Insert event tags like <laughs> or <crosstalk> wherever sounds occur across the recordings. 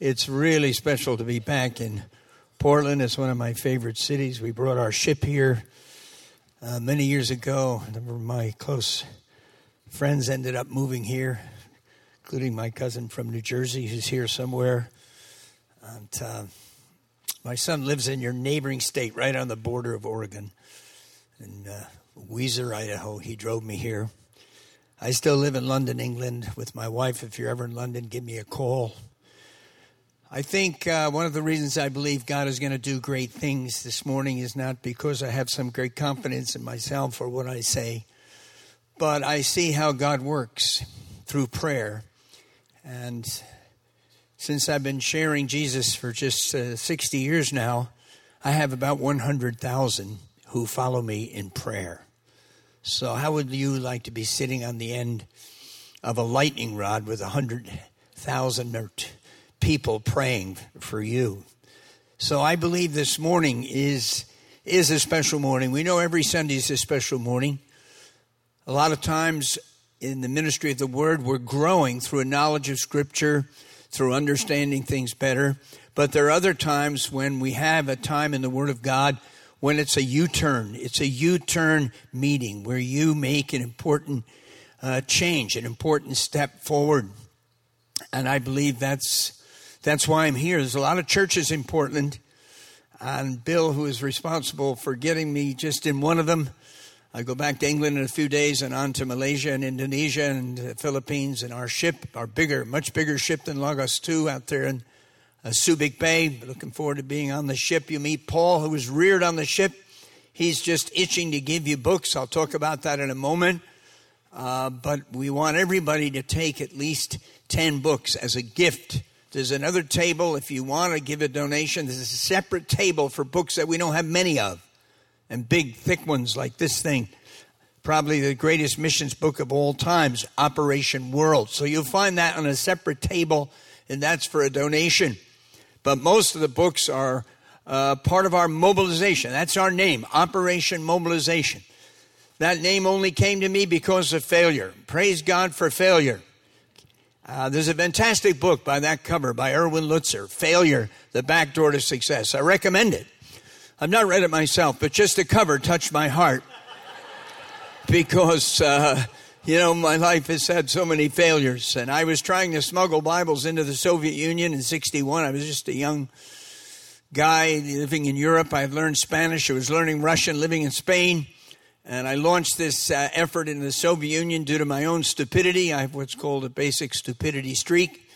It's really special to be back in Portland. It's one of my favorite cities. We brought our ship here uh, many years ago. My close friends ended up moving here, including my cousin from New Jersey who's here somewhere. And uh, my son lives in your neighboring state, right on the border of Oregon, in uh, Weiser, Idaho. He drove me here. I still live in London, England, with my wife. If you're ever in London, give me a call. I think uh, one of the reasons I believe God is going to do great things this morning is not because I have some great confidence in myself or what I say, but I see how God works through prayer. And since I've been sharing Jesus for just uh, 60 years now, I have about 100,000 who follow me in prayer. So, how would you like to be sitting on the end of a lightning rod with 100,000 or people praying for you. So I believe this morning is is a special morning. We know every Sunday is a special morning. A lot of times in the ministry of the word, we're growing through a knowledge of scripture, through understanding things better. But there are other times when we have a time in the word of God when it's a U-turn. It's a U-turn meeting where you make an important uh, change, an important step forward. And I believe that's that's why I'm here. There's a lot of churches in Portland, and Bill, who is responsible for getting me just in one of them, I go back to England in a few days and on to Malaysia and Indonesia and the Philippines. And our ship, our bigger, much bigger ship than Logos 2 out there in Subic Bay. Looking forward to being on the ship. You meet Paul, who was reared on the ship. He's just itching to give you books. I'll talk about that in a moment. Uh, but we want everybody to take at least 10 books as a gift there's another table if you want to give a donation. There's a separate table for books that we don't have many of, and big, thick ones like this thing. Probably the greatest missions book of all times, Operation World. So you'll find that on a separate table, and that's for a donation. But most of the books are uh, part of our mobilization. That's our name, Operation Mobilization. That name only came to me because of failure. Praise God for failure. Uh, there's a fantastic book by that cover by Erwin Lutzer, Failure, The Back Door to Success. I recommend it. I've not read it myself, but just the cover touched my heart <laughs> because, uh, you know, my life has had so many failures. And I was trying to smuggle Bibles into the Soviet Union in 61. I was just a young guy living in Europe. I had learned Spanish. I was learning Russian, living in Spain. And I launched this uh, effort in the Soviet Union due to my own stupidity. I have what's called a basic stupidity streak.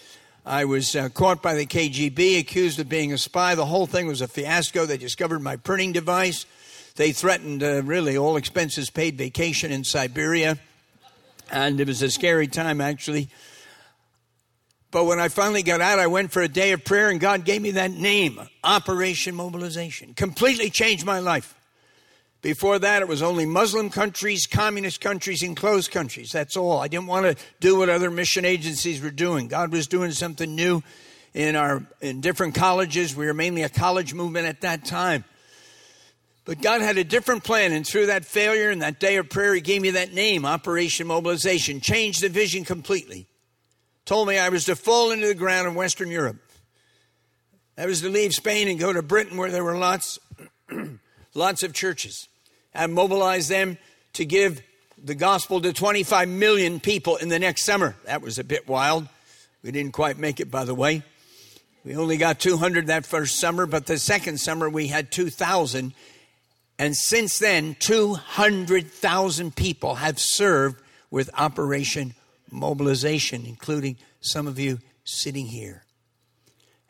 I was uh, caught by the KGB, accused of being a spy. The whole thing was a fiasco. They discovered my printing device. They threatened, uh, really, all expenses paid vacation in Siberia. And it was a scary time, actually. But when I finally got out, I went for a day of prayer, and God gave me that name, Operation Mobilization. Completely changed my life. Before that, it was only Muslim countries, communist countries, and closed countries. That's all. I didn't want to do what other mission agencies were doing. God was doing something new in our in different colleges. We were mainly a college movement at that time. But God had a different plan, and through that failure and that day of prayer, He gave me that name, Operation Mobilization, changed the vision completely. Told me I was to fall into the ground in Western Europe. I was to leave Spain and go to Britain, where there were lots, <clears throat> lots of churches and mobilize them to give the gospel to 25 million people in the next summer. That was a bit wild. We didn't quite make it, by the way. We only got 200 that first summer, but the second summer we had 2,000. And since then, 200,000 people have served with Operation Mobilization, including some of you sitting here.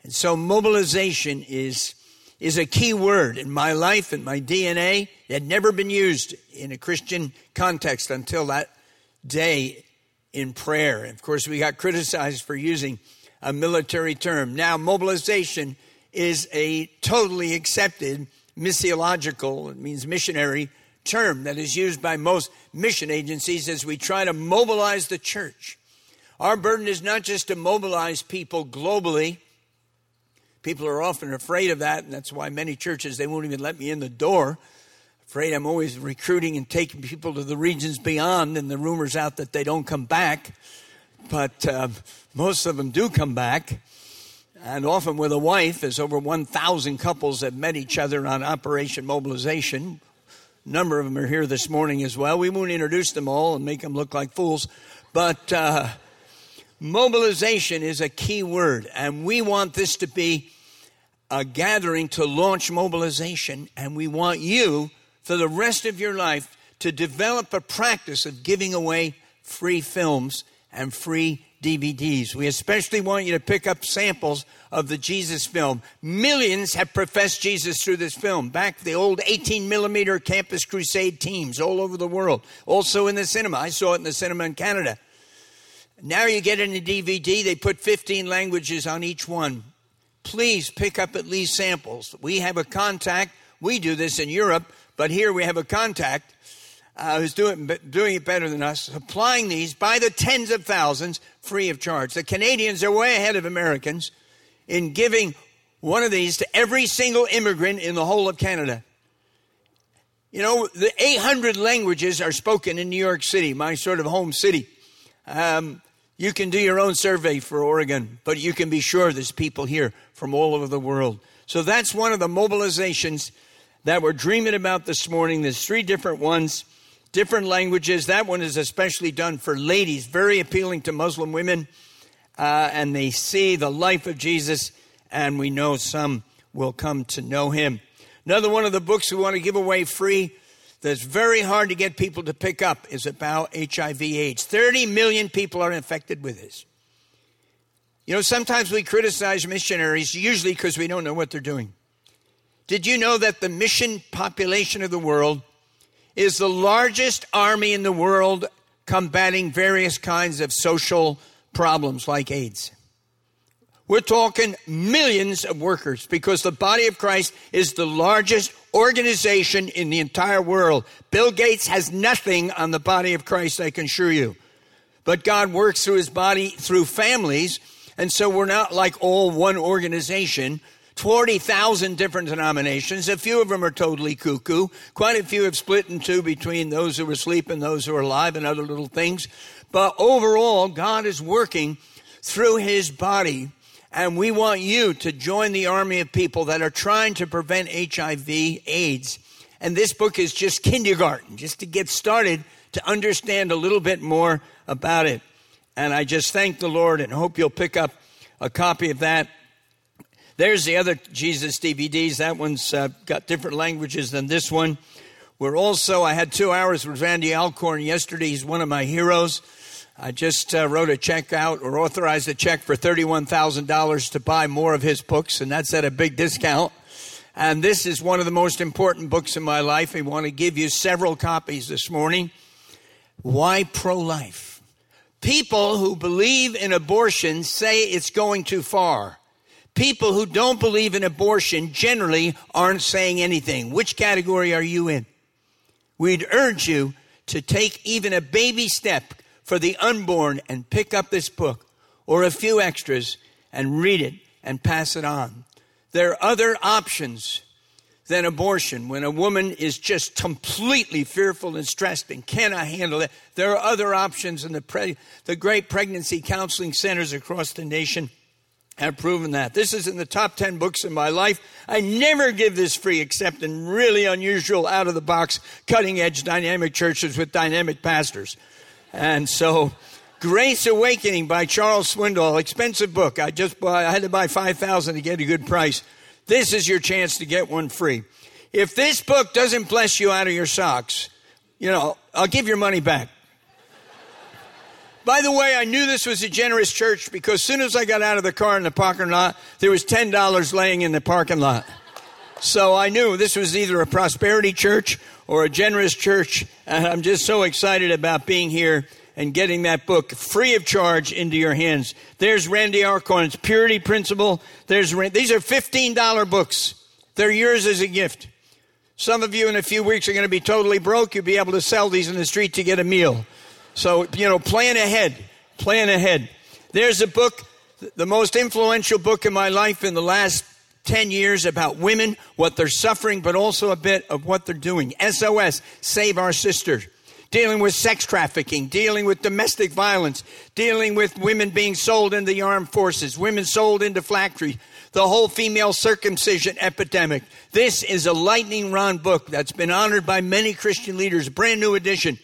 And so, mobilization is is a key word in my life and my DNA. It had never been used in a Christian context until that day in prayer. Of course, we got criticized for using a military term. Now, mobilization is a totally accepted missiological, it means missionary term that is used by most mission agencies as we try to mobilize the church. Our burden is not just to mobilize people globally, People are often afraid of that, and that's why many churches they won't even let me in the door. Afraid I'm always recruiting and taking people to the regions beyond, and the rumors out that they don't come back. But uh, most of them do come back. and often with a wife. There's over 1,000 couples that met each other on Operation Mobilization. A number of them are here this morning as well. We won't introduce them all and make them look like fools, but uh, mobilization is a key word, and we want this to be a gathering to launch mobilization, and we want you for the rest of your life to develop a practice of giving away free films and free DVDs. We especially want you to pick up samples of the Jesus film. Millions have professed Jesus through this film. Back the old 18 millimeter Campus Crusade teams all over the world. Also in the cinema. I saw it in the cinema in Canada. Now you get in the DVD, they put 15 languages on each one. Please pick up at least samples. We have a contact. We do this in Europe, but here we have a contact uh, who's doing, doing it better than us, supplying these by the tens of thousands free of charge. The Canadians are way ahead of Americans in giving one of these to every single immigrant in the whole of Canada. You know, the 800 languages are spoken in New York City, my sort of home city. Um, you can do your own survey for Oregon, but you can be sure there's people here from all over the world. So that's one of the mobilizations that we're dreaming about this morning. There's three different ones different languages. That one is especially done for ladies, very appealing to Muslim women. Uh, and they see the life of Jesus, and we know some will come to know him. Another one of the books we want to give away free that's very hard to get people to pick up is about HIV AIDS. 30 million people are infected with this. You know, sometimes we criticize missionaries, usually because we don't know what they're doing. Did you know that the mission population of the world is the largest army in the world combating various kinds of social problems like AIDS. We're talking millions of workers because the body of Christ is the largest organization in the entire world. Bill Gates has nothing on the body of Christ, I can assure you. But God works through his body through families, and so we're not like all one organization. 40,000 different denominations. A few of them are totally cuckoo. Quite a few have split in two between those who are asleep and those who are alive and other little things. But overall, God is working through his body. And we want you to join the army of people that are trying to prevent HIV AIDS. And this book is just kindergarten, just to get started to understand a little bit more about it. And I just thank the Lord and hope you'll pick up a copy of that there's the other Jesus DVDs. That one's uh, got different languages than this one. We're also, I had two hours with Randy Alcorn yesterday. He's one of my heroes. I just uh, wrote a check out or authorized a check for $31,000 to buy more of his books, and that's at a big discount. And this is one of the most important books in my life. I want to give you several copies this morning. Why pro life? People who believe in abortion say it's going too far. People who don't believe in abortion generally aren't saying anything. Which category are you in? We'd urge you to take even a baby step for the unborn and pick up this book or a few extras and read it and pass it on. There are other options than abortion. When a woman is just completely fearful and stressed and cannot handle it, there are other options and the, pre- the great pregnancy counseling centers across the nation have proven that. This is in the top 10 books in my life. I never give this free except in really unusual, out of the box, cutting edge dynamic churches with dynamic pastors. And so, Grace Awakening by Charles Swindoll, expensive book. I just bought, I had to buy 5,000 to get a good price. This is your chance to get one free. If this book doesn't bless you out of your socks, you know, I'll give your money back. By the way, I knew this was a generous church because as soon as I got out of the car in the parking lot, there was $10 laying in the parking lot. So I knew this was either a prosperity church or a generous church. And I'm just so excited about being here and getting that book free of charge into your hands. There's Randy Alcorn's Purity Principle. There's, these are $15 books. They're yours as a gift. Some of you in a few weeks are going to be totally broke. You'll be able to sell these in the street to get a meal. So, you know, plan ahead. Plan ahead. There's a book, the most influential book in my life in the last 10 years about women, what they're suffering, but also a bit of what they're doing. SOS, Save Our Sisters. dealing with sex trafficking, dealing with domestic violence, dealing with women being sold into the armed forces, women sold into factories, the whole female circumcision epidemic. This is a lightning round book that's been honored by many Christian leaders, brand new edition,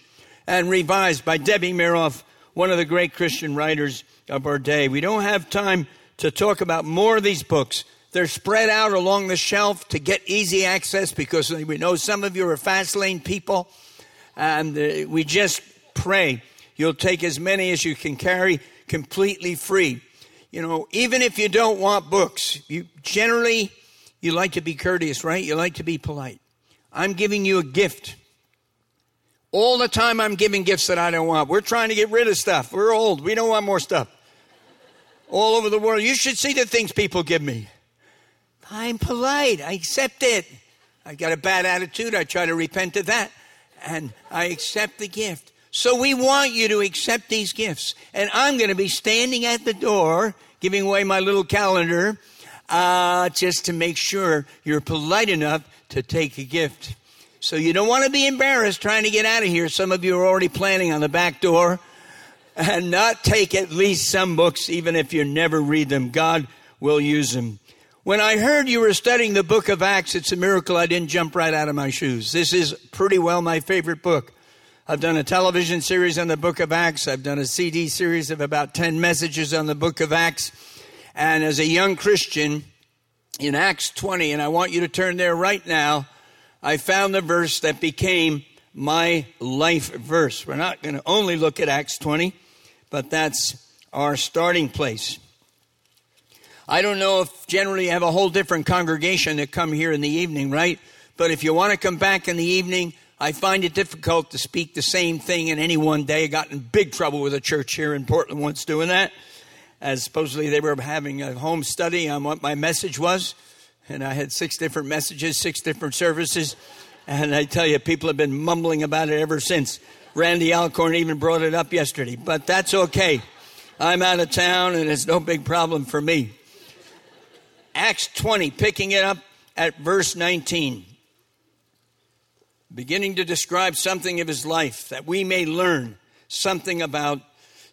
and revised by Debbie Meroff, one of the great Christian writers of our day. We don't have time to talk about more of these books. They're spread out along the shelf to get easy access because we know some of you are fast lane people. And uh, we just pray you'll take as many as you can carry completely free you know, even if you don't want books, you generally you like to be courteous, right? You like to be polite. I'm giving you a gift. All the time I'm giving gifts that I don't want. We're trying to get rid of stuff. We're old. We don't want more stuff. All over the world. You should see the things people give me. I'm polite. I accept it. I got a bad attitude. I try to repent of that. And I accept the gift. So we want you to accept these gifts. And I'm going to be standing at the door giving away my little calendar uh, just to make sure you're polite enough to take a gift. So you don't want to be embarrassed trying to get out of here. Some of you are already planning on the back door and not take at least some books, even if you never read them. God will use them. When I heard you were studying the book of Acts, it's a miracle I didn't jump right out of my shoes. This is pretty well my favorite book. I've done a television series on the book of Acts. I've done a CD series of about 10 messages on the book of Acts. And as a young Christian in Acts 20, and I want you to turn there right now, I found the verse that became my life verse. We're not going to only look at Acts 20, but that's our starting place. I don't know if generally you have a whole different congregation that come here in the evening, right? But if you want to come back in the evening, I find it difficult to speak the same thing in any one day. I got in big trouble with a church here in Portland once doing that, as supposedly they were having a home study on what my message was. And I had six different messages, six different services. And I tell you, people have been mumbling about it ever since. Randy Alcorn even brought it up yesterday, but that's okay. I'm out of town and it's no big problem for me. Acts 20, picking it up at verse 19 beginning to describe something of his life that we may learn something about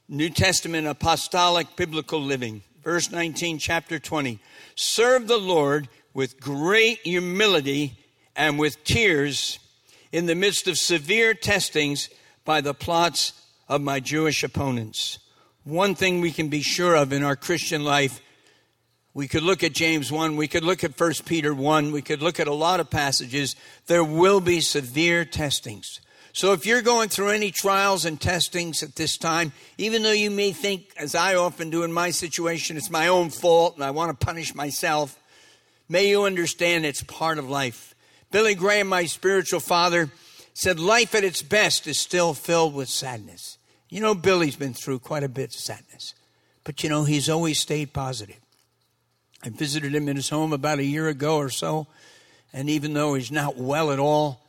New Testament apostolic biblical living. Verse 19, chapter 20. Serve the Lord with great humility and with tears in the midst of severe testings by the plots of my Jewish opponents. One thing we can be sure of in our Christian life we could look at James 1, we could look at 1 Peter 1, we could look at a lot of passages. There will be severe testings. So if you're going through any trials and testings at this time, even though you may think, as I often do in my situation, it's my own fault and I want to punish myself, may you understand it's part of life. Billy Graham, my spiritual father, said life at its best is still filled with sadness. You know, Billy's been through quite a bit of sadness, but you know, he's always stayed positive. I visited him in his home about a year ago or so, and even though he's not well at all,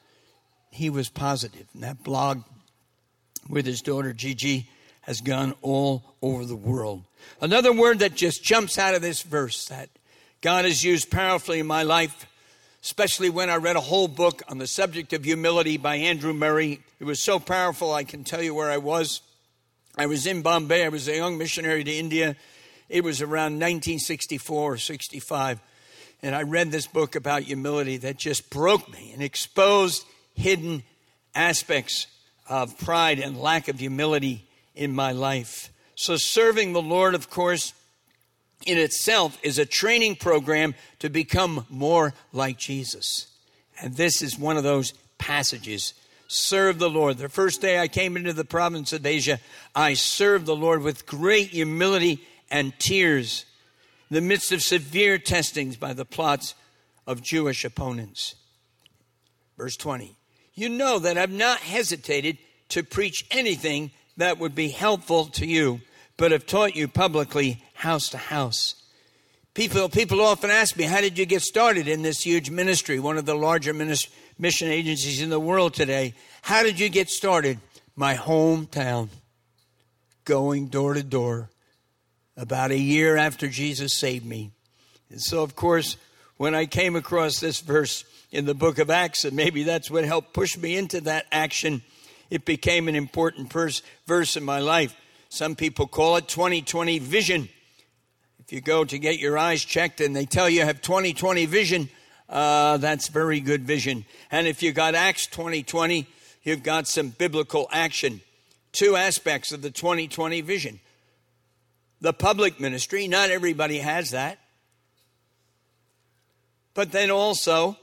he was positive. And that blog with his daughter Gigi has gone all over the world. Another word that just jumps out of this verse that God has used powerfully in my life, especially when I read a whole book on the subject of humility by Andrew Murray. It was so powerful, I can tell you where I was. I was in Bombay. I was a young missionary to India it was around 1964 or 65. And I read this book about humility that just broke me and exposed hidden aspects of pride and lack of humility in my life. So, serving the Lord, of course, in itself is a training program to become more like Jesus. And this is one of those passages. Serve the Lord. The first day I came into the province of Asia, I served the Lord with great humility and tears in the midst of severe testings by the plots of Jewish opponents. Verse 20 You know that I've not hesitated to preach anything that would be helpful to you, but have taught you publicly, house to house. People, people often ask me, How did you get started in this huge ministry, one of the larger mission agencies in the world today? How did you get started? My hometown, going door to door, about a year after Jesus saved me. And so, of course, when I came across this verse in the book of Acts, and maybe that's what helped push me into that action, It became an important verse, verse in my life. Some people call it 2020 vision. If you go to get your eyes checked and they tell you have 2020 vision, uh, that's very good vision. And if you got Acts 2020, you've got some biblical action. Two aspects of the 2020 vision. The public ministry, not everybody has that. But then also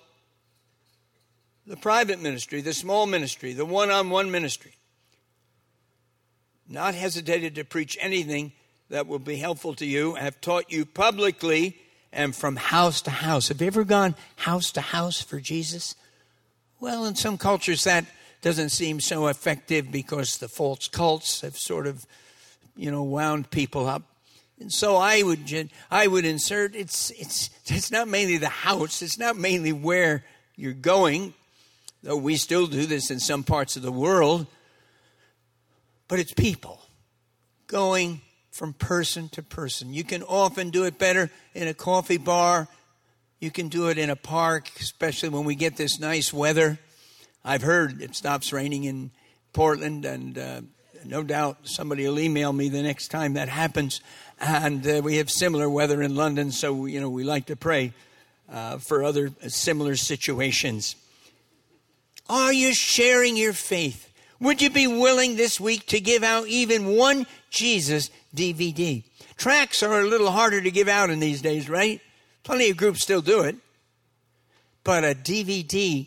the private ministry, the small ministry, the one on one ministry. Not hesitated to preach anything that will be helpful to you. have taught you publicly and from house to house. Have you ever gone house to house for Jesus? Well, in some cultures that doesn't seem so effective because the false cults have sort of, you know, wound people up. And so I would I would insert it's it's <laughs> it's not mainly the house, it's not mainly where you're going, though we still do this in some parts of the world, but it's people going from person to person. You can often do it better in a coffee bar. You can do it in a park, especially when we get this nice weather. I've heard it stops raining in Portland, and uh, no doubt somebody will email me the next time that happens. And uh, we have similar weather in London, so you know we like to pray uh, for other similar situations. Are you sharing your faith? Would you be willing this week to give out even one Jesus DVD? Tracks are a little harder to give out in these days, right? Plenty of groups still do it. But a DVD,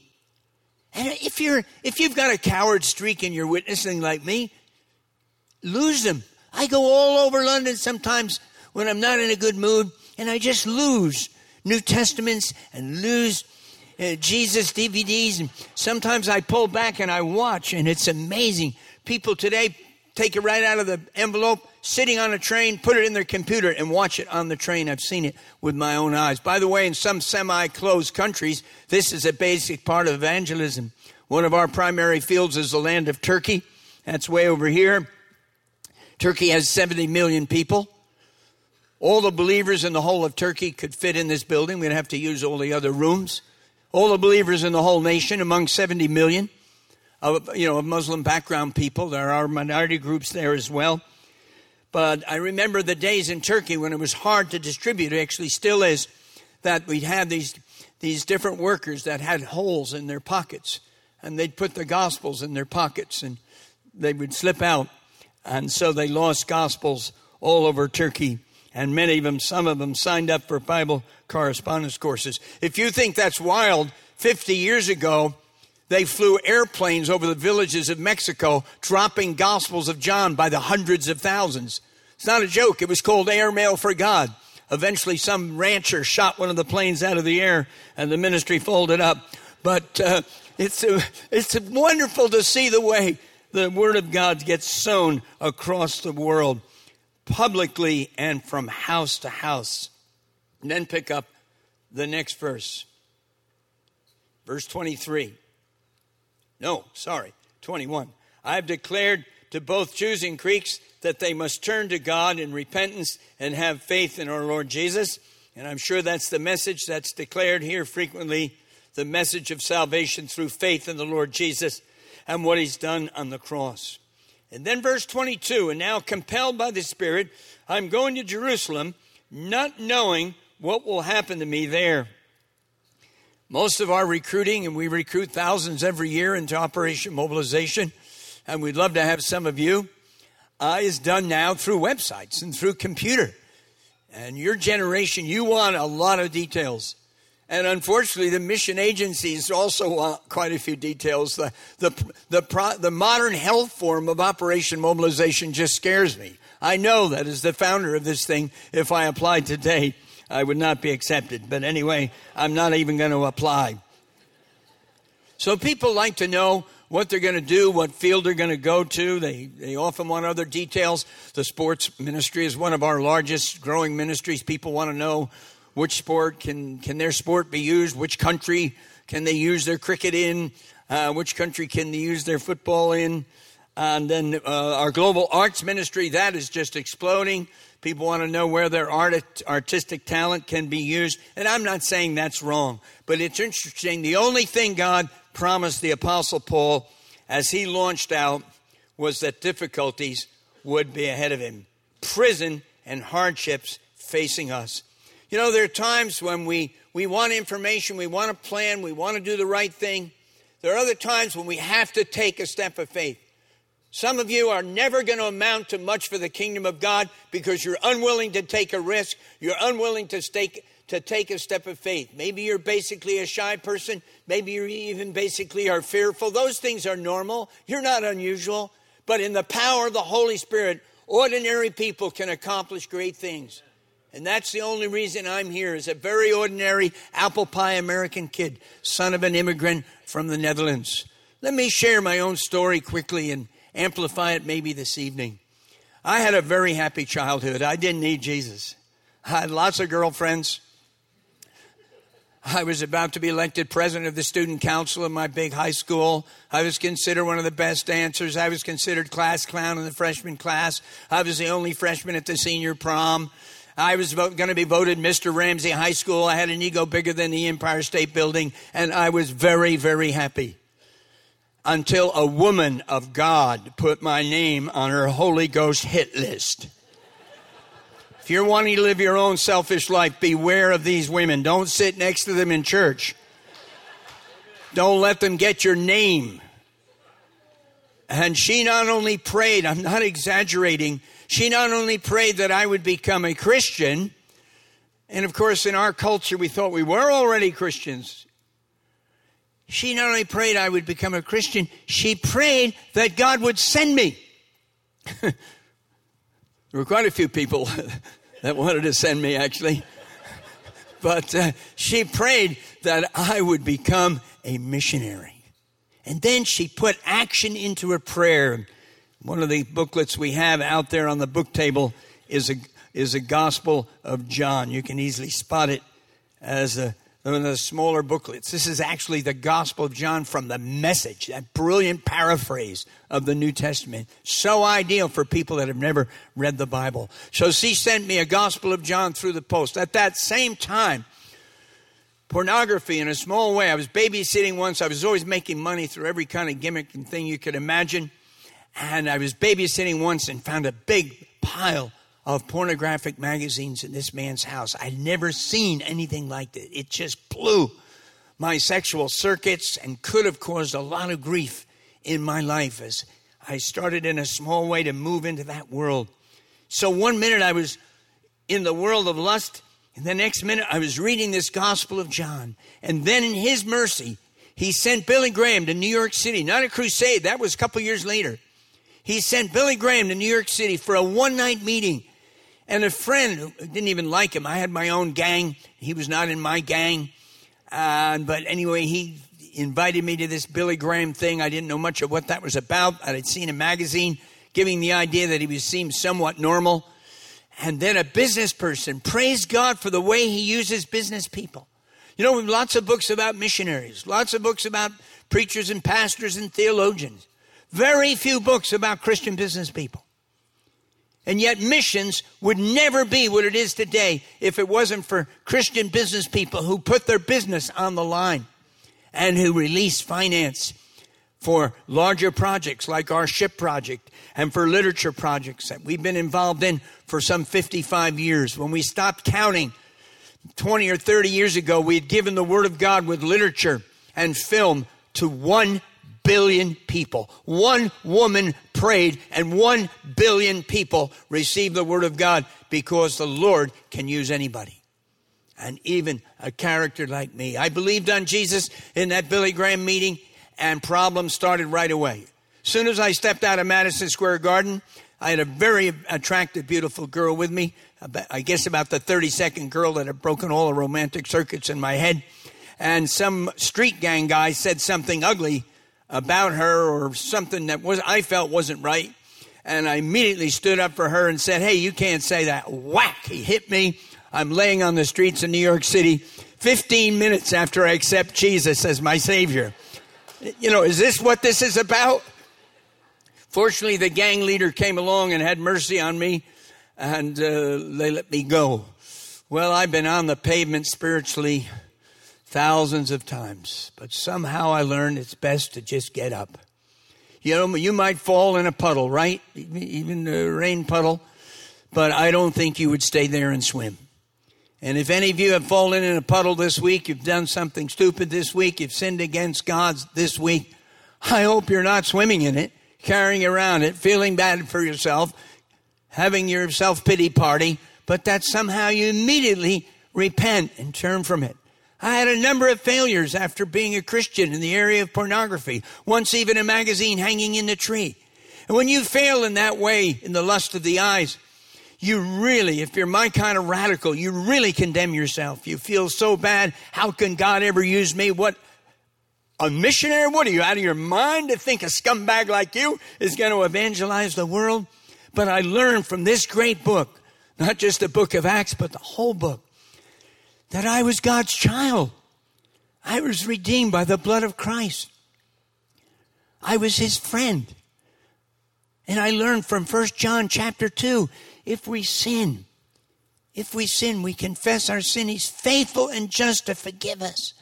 and if you're if you've got a coward streak in your witnessing like me, lose them. I go all over London sometimes when I'm not in a good mood, and I just lose New Testaments and lose uh, Jesus DVDs. And sometimes I pull back and I watch, and it's amazing. People today take it right out of the envelope, sitting on a train, put it in their computer, and watch it on the train. I've seen it with my own eyes. By the way, in some semi closed countries, this is a basic part of evangelism. One of our primary fields is the land of Turkey. That's way over here. Turkey has 70 million people. All the believers in the whole of Turkey could fit in this building. We'd have to use all the other rooms all the believers in the whole nation, among 70 million of, you know, of Muslim background people. There are minority groups there as well. But I remember the days in Turkey when it was hard to distribute, it actually still is, that we'd have these, these different workers that had holes in their pockets. And they'd put the gospels in their pockets and they would slip out. And so they lost gospels all over Turkey and many of them, some of them signed up for Bible correspondence courses. If you think that's wild, 50 years ago, they flew airplanes over the villages of Mexico, dropping Gospels of John by the hundreds of thousands. It's not a joke. It was called Airmail for God. Eventually, some rancher shot one of the planes out of the air, and the ministry folded up. But uh, it's, uh, it's wonderful to see the way the Word of God gets sown across the world publicly and from house to house. And then pick up the next verse. Verse 23. No, sorry, 21. I have declared to both Jews and Greeks that they must turn to God in repentance and have faith in our Lord Jesus. And I'm sure that's the message that's declared here frequently the message of salvation through faith in the Lord Jesus and what he's done on the cross. And then verse 22 and now compelled by the Spirit, I'm going to Jerusalem, not knowing what will happen to me there. Most of our recruiting, and we recruit thousands every year into Operation Mobilization, and we'd love to have some of you, uh, is done now through websites and through computer. And your generation, you want a lot of details. And unfortunately, the mission agencies also want quite a few details. The, the, the, pro, the modern health form of Operation Mobilization just scares me. I know that as the founder of this thing, if I applied today, I would not be accepted. But anyway, I'm not even going to apply. So people like to know what they're going to do, what field they're going to go to. They, they often want other details. The sports ministry is one of our largest growing ministries. People want to know which sport can, can their sport be used, which country can they use their cricket in, uh, which country can they use their football in. And then uh, our global arts ministry, that is just exploding. People want to know where their art, artistic talent can be used. And I'm not saying that's wrong, but it's interesting. The only thing God promised the Apostle Paul as he launched out was that difficulties would be ahead of him, prison and hardships facing us. You know, there are times when we, we want information, we want to plan, we want to do the right thing. There are other times when we have to take a step of faith. Some of you are never going to amount to much for the kingdom of God because you're unwilling to take a risk. You're unwilling to take, to take a step of faith. Maybe you're basically a shy person. Maybe you even basically are fearful. Those things are normal. You're not unusual. But in the power of the Holy Spirit, ordinary people can accomplish great things. And that's the only reason I'm here as a very ordinary apple pie American kid, son of an immigrant from the Netherlands. Let me share my own story quickly and amplify it maybe this evening. I had a very happy childhood. I didn't need Jesus. I had lots of girlfriends. I was about to be elected president of the student council in my big high school. I was considered one of the best dancers. I was considered class clown in the freshman class. I was the only freshman at the senior prom. I was going to be voted Mr. Ramsey High School. I had an ego bigger than the Empire State Building, and I was very, very happy until a woman of God put my name on her Holy Ghost hit list. If you're wanting to live your own selfish life, beware of these women. Don't sit next to them in church. Don't let them get your name. And she not only prayed, I'm not exaggerating, she not only prayed that I would become a Christian, and of course, in our culture, we thought we were already Christians. She not only prayed I would become a Christian, she prayed that God would send me. <laughs> There were quite a few people <laughs> that wanted to send me, actually. <laughs> But uh, she prayed that I would become a missionary. And then she put action into her prayer. One of the booklets we have out there on the book table is a, is a Gospel of John. You can easily spot it as a one of the smaller booklets. This is actually the Gospel of John from the message, that brilliant paraphrase of the New Testament. So ideal for people that have never read the Bible. So she sent me a Gospel of John through the post. At that same time, pornography in a small way. I was babysitting once. I was always making money through every kind of gimmick and thing you could imagine. And I was babysitting once and found a big pile of pornographic magazines in this man's house. I'd never seen anything like it. It just blew my sexual circuits and could have caused a lot of grief in my life as I started in a small way to move into that world. So one minute I was in the world of lust, and the next minute I was reading this Gospel of John. And then in His mercy, He sent Billy Graham to New York City, not a crusade, that was a couple years later. He sent Billy Graham to New York City for a one night meeting and a friend who didn't even like him. I had my own gang. He was not in my gang. Uh, but anyway, he invited me to this Billy Graham thing. I didn't know much of what that was about. I had seen a magazine giving the idea that he was seemed somewhat normal. And then a business person. Praise God for the way he uses business people. You know, lots of books about missionaries, lots of books about preachers and pastors and theologians. Very few books about Christian business people. And yet, missions would never be what it is today if it wasn't for Christian business people who put their business on the line and who release finance for larger projects like our ship project and for literature projects that we've been involved in for some 55 years. When we stopped counting 20 or 30 years ago, we had given the Word of God with literature and film to one billion people. One woman prayed, and one billion people received the Word of God because the Lord can use anybody. And even a character like me. I believed on Jesus in that Billy Graham meeting, and problems started right away. Soon as I stepped out of Madison Square Garden, I had a very attractive, beautiful girl with me. I guess about the 32nd girl that had broken all the romantic circuits in my head. And some street gang guy said something ugly about her or something that was I felt wasn't right. And I immediately stood up for her and said, Hey, you can't say that. Whack! He hit me. I'm laying on the streets of New York City 15 minutes after I accept Jesus as my Savior. You know, is this what this is about? Fortunately, the gang leader came along and had mercy on me and uh, they let me go. Well, I've been on the pavement spiritually thousands of times, but somehow I learned it's best to just get up. You know, you might fall in a puddle, right? Even a rain puddle. But I don't think you would stay there and swim. And if any of you have fallen in a puddle this week, you've done something stupid this week, you've sinned against God this week, I hope you're not swimming in it, carrying around it, feeling bad for yourself, having your self pity party, but that somehow you immediately repent and turn from it. I had a number of failures after being a Christian in the area of pornography, once even a magazine hanging in the tree. And when you fail in that way, in the lust of the eyes, you really, if you're my kind of radical, you really condemn yourself. You feel so bad. How can God ever use me? What, a missionary? What are you out of your mind to think a scumbag like you is going to evangelize the world? But I learned from this great book, not just the book of Acts, but the whole book, that I was God's child. I was redeemed by the blood of Christ. I was his friend. And I learned from 1 John chapter 2, if we sin, if we sin, we confess our sin. He's faithful and just to forgive us.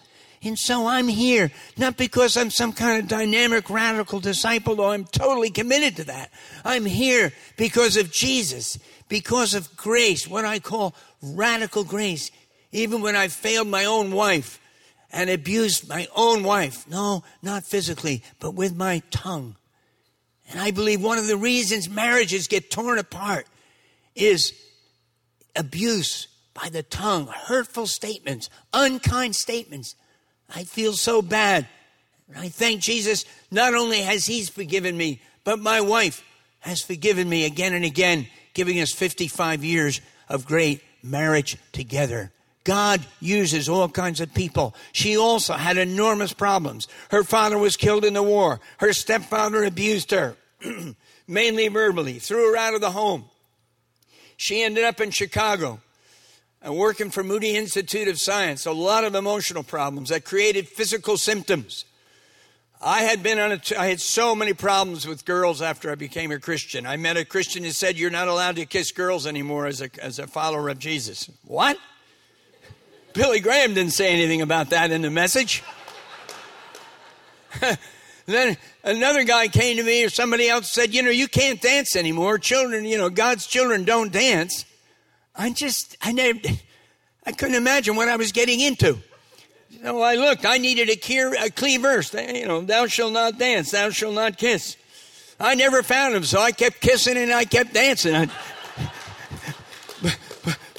And so I'm here, not because I'm some kind of dynamic radical disciple, though I'm totally committed to that. I'm here because of Jesus, because of grace, what I call radical grace even when I failed my own wife and abused my own wife. No, not physically, but with my tongue. And I believe one of the reasons marriages get torn apart is abuse by the tongue, hurtful statements, unkind statements. I feel so bad. And I thank Jesus. Not only has He forgiven me, but my wife has forgiven me again and again, giving us 55 years of great marriage together. God uses all kinds of people. She also had enormous problems. Her father was killed in the war. Her stepfather abused her, <clears throat> mainly verbally, threw her out of the home. She ended up in Chicago and working for Moody Institute of Science. A lot of emotional problems that created physical symptoms. I had been on a, I had so many problems with girls after I became a Christian. I met a Christian who said, You're not allowed to kiss girls anymore as a, as a follower of Jesus. What? Billy Graham didn't say anything about that in the message. <laughs> then another guy came to me or somebody else said, You know, you can't dance anymore. Children, you know, God's children don't dance. I just, I never, I couldn't imagine what I was getting into. So I looked, I needed a clear, a clear verse. You know, thou shalt not dance, thou shalt not kiss. I never found him, so I kept kissing and I kept dancing. I,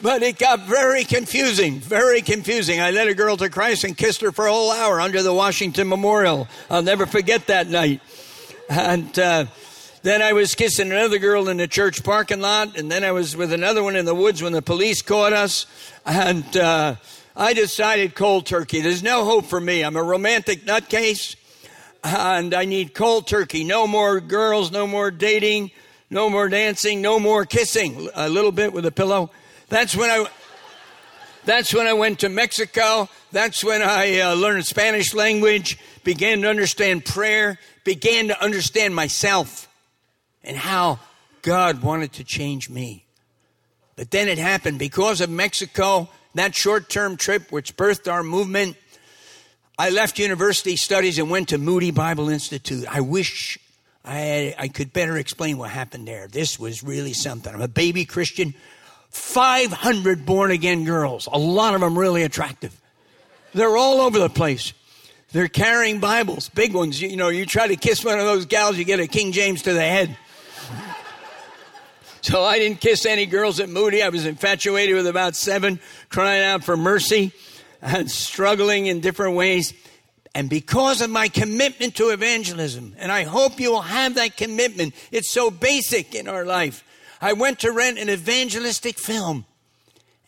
but it got very confusing, very confusing. I led a girl to Christ and kissed her for a whole hour under the Washington Memorial. I'll never forget that night. And uh, then I was kissing another girl in the church parking lot, and then I was with another one in the woods when the police caught us. And uh, I decided cold turkey. There's no hope for me. I'm a romantic nutcase, and I need cold turkey. No more girls, no more dating, no more dancing, no more kissing. A little bit with a pillow. That's when I. That's when I went to Mexico. That's when I uh, learned Spanish language, began to understand prayer, began to understand myself and how God wanted to change me. But then it happened because of Mexico, that short term trip which birthed our movement. I left university studies and went to Moody Bible Institute. I wish I, I could better explain what happened there. This was really something. I'm a baby Christian 500 born again girls, a lot of them really attractive. They're all over the place. They're carrying Bibles, big ones. You, know, you try to kiss one of those gals, you get a King James to the head. <laughs> So I didn't kiss any girls at Moody. I was infatuated with about seven, crying out for mercy and struggling in different ways. And because of my commitment to evangelism, and I hope you will have that commitment, it's so basic in our life. I went to rent an evangelistic film,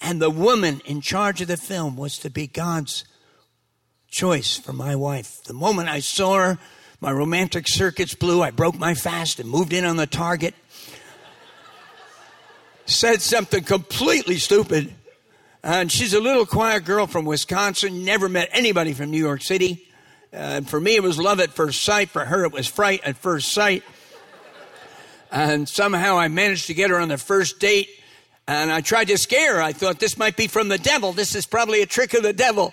and the woman in charge of the film was to be God's choice for my wife. The moment I saw her, my romantic circuits blew. I broke my fast and moved in on the target. Said something completely stupid. And she's a little quiet girl from Wisconsin, never met anybody from New York City. Uh, for me, it was love at first sight. For her, it was fright at first sight. And somehow I managed to get her on the first date. And I tried to scare her. I thought this might be from the devil. This is probably a trick of the devil,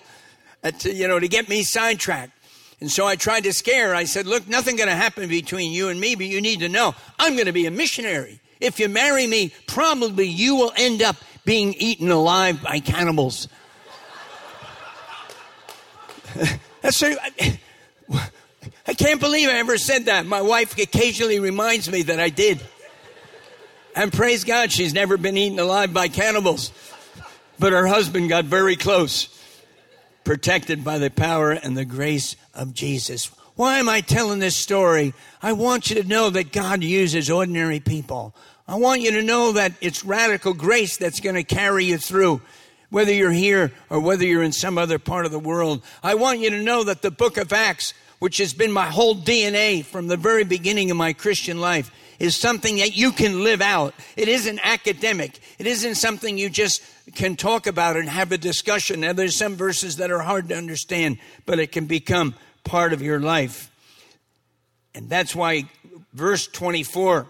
uh, to, you know, to get me sidetracked. And so I tried to scare her. I said, Look, nothing going to happen between you and me, but you need to know I'm going to be a missionary. If you marry me, probably you will end up being eaten alive by cannibals. <laughs> That's so, I can't believe I ever said that. My wife occasionally reminds me that I did. And praise God, she's never been eaten alive by cannibals. But her husband got very close, protected by the power and the grace of Jesus. Why am I telling this story? I want you to know that God uses ordinary people. I want you to know that it's radical grace that's going to carry you through, whether you're here or whether you're in some other part of the world. I want you to know that the book of Acts, which has been my whole DNA from the very beginning of my Christian life, is something that you can live out. It isn't academic. It isn't something you just can talk about and have a discussion. Now, there's some verses that are hard to understand, but it can become part of your life. And that's why verse 24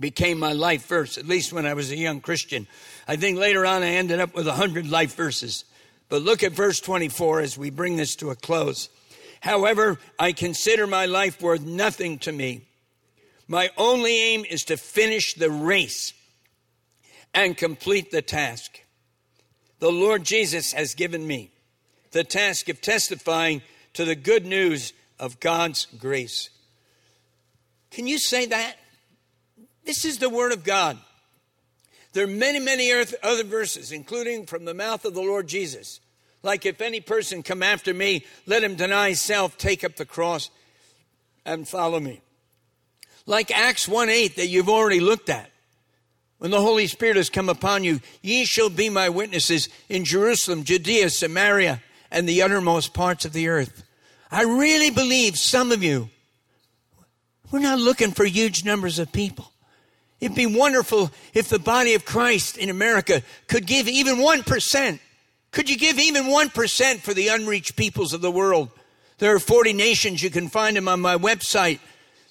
became my life verse, at least when I was a young Christian. I think later on I ended up with 100 life verses. But look at verse 24 as we bring this to a close. However, I consider my life worth nothing to me my only aim is to finish the race and complete the task. The Lord Jesus has given me the task of testifying to the good news of God's grace. Can you say that? This is the Word of God. There are many, many other verses, including from the mouth of the Lord Jesus. Like, if any person come after me, let him deny self, take up the cross, and follow me like Acts 1 8 that you've already looked at. When the Holy Spirit has come upon you, ye shall be my witnesses in Jerusalem, Judea, Samaria, and the uttermost parts of the earth. I really believe some of you, we're not looking for huge numbers of people. It'd be wonderful if the body of Christ in America could give even 1%. Could you give even 1% for the unreached peoples of the world? There are 40 nations. You can find them on my website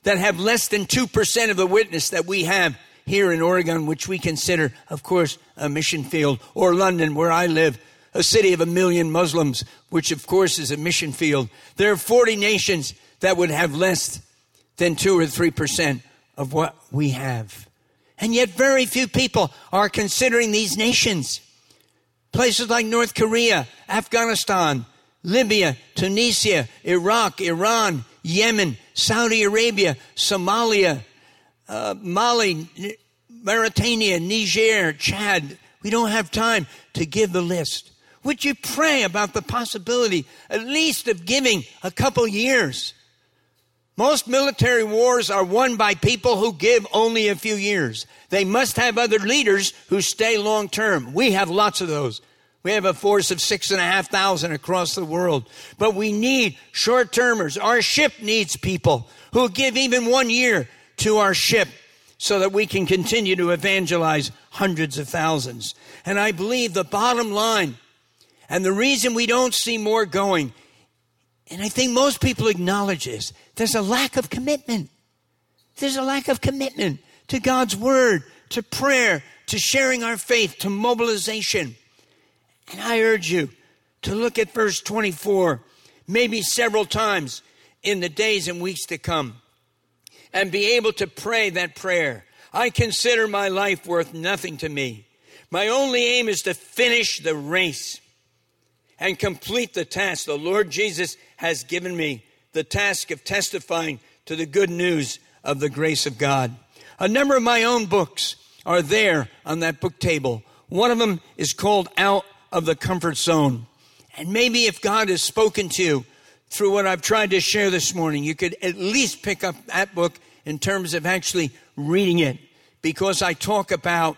that have less than 2% of the witness that we have here in Oregon, which we consider, of course, a mission field, or London, where I live, a city of a million Muslims, which of course is a mission field. There are 40 nations that would have less than 2 or 3% of what we have. And yet, very few people are considering these nations. Places like North Korea, Afghanistan, Libya, Tunisia, Iraq, Iran, Yemen, Saudi Arabia, Somalia, uh, Mali, Mauritania, Niger, Chad. We don't have time to give the list. Would you pray about the possibility, at least, of giving a couple years? Most military wars are won by people who give only a few years. They must have other leaders who stay long term. We have lots of those. We have a force of six and a half thousand across the world. But we need short termers. Our ship needs people who give even one year to our ship so that we can continue to evangelize hundreds of thousands. And I believe the bottom line and the reason we don't see more going, and I think most people acknowledge this, there's a lack of commitment. There's a lack of commitment to God's word, to prayer, to sharing our faith, to mobilization. And I urge you to look at verse 24, maybe several times in the days and weeks to come, and be able to pray that prayer. I consider my life worth nothing to me. My only aim is to finish the race and complete the task the Lord Jesus has given me the task of testifying to the good news of the grace of God. A number of my own books are there on that book table. One of them is called Out of the comfort zone. And maybe if God has spoken to you through what I've tried to share this morning, you could at least pick up that book in terms of actually reading it because I talk about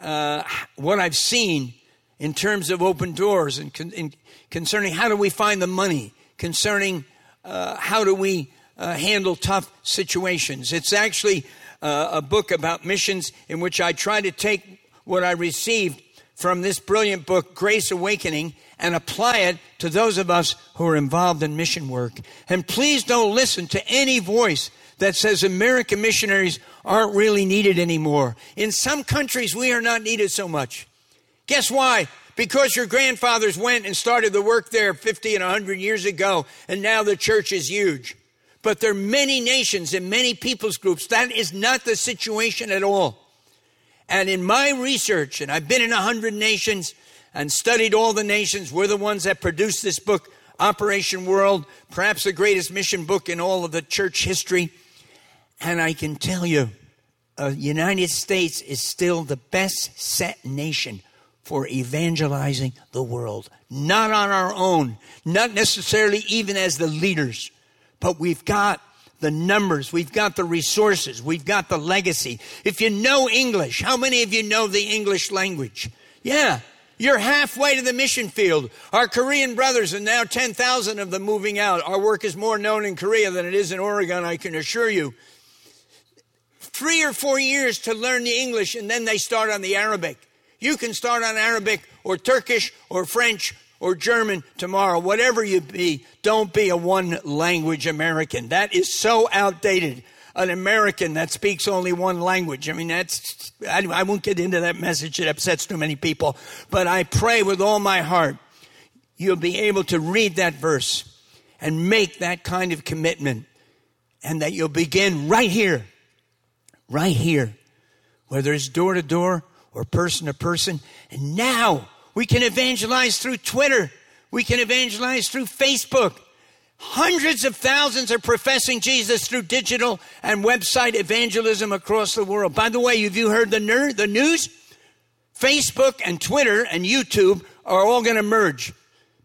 uh, what I've seen in terms of open doors and, con- in concerning how do we find the money, concerning uh, how do we uh, handle tough situations. It's actually uh, a book about missions in which I try to take what I received from this brilliant book, Grace Awakening, and apply it to those of us who are involved in mission work. And please don't listen to any voice that says American missionaries aren't really needed anymore. In some countries, we are not needed so much. Guess why? Because your grandfathers went and started the work there 50 and 100 years ago, and now the church is huge. But there are many nations and many peoples groups. That is not the situation at all. And in my research, and I've been in 100 nations and studied all the nations, we're the ones that produced this book, Operation World, perhaps the greatest mission book in all of the church history. And I can tell you, uh, United States is still the best set nation for evangelizing the world. Not on our own, not necessarily even as the leaders, but we've got the numbers, we've got the resources, we've got the legacy. If you know English, how many of you know the English language? Yeah, you're halfway to the mission field. Our Korean brothers, and now 10,000 of them moving out. Our work is more known in Korea than it is in Oregon, I can assure you. Three or four years to learn the English, and then they start on the Arabic. You can start on Arabic or Turkish or French or German tomorrow. Whatever you be, don't be a one language American. That is so outdated. An American that speaks only one language. I mean, that's, I, won't get into that message. It upsets too many people. But I pray with all my heart you'll be able to read that verse and make that kind of commitment and that you'll begin right here, right here, whether it's door to door or person to person. And now we can evangelize through Twitter. We can evangelize through Facebook. Hundreds of thousands are professing Jesus through digital and website evangelism across the world. By the way, have you heard the, ner- the news? Facebook and Twitter and YouTube are all going to merge.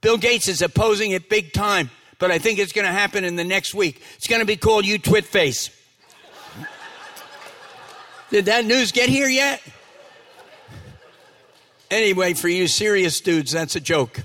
Bill Gates is opposing it big time, but I think it's going to happen in the next week. It's going to be called You Twit Face. <laughs> Did that news get here yet? Anyway, for you serious dudes, that's a joke.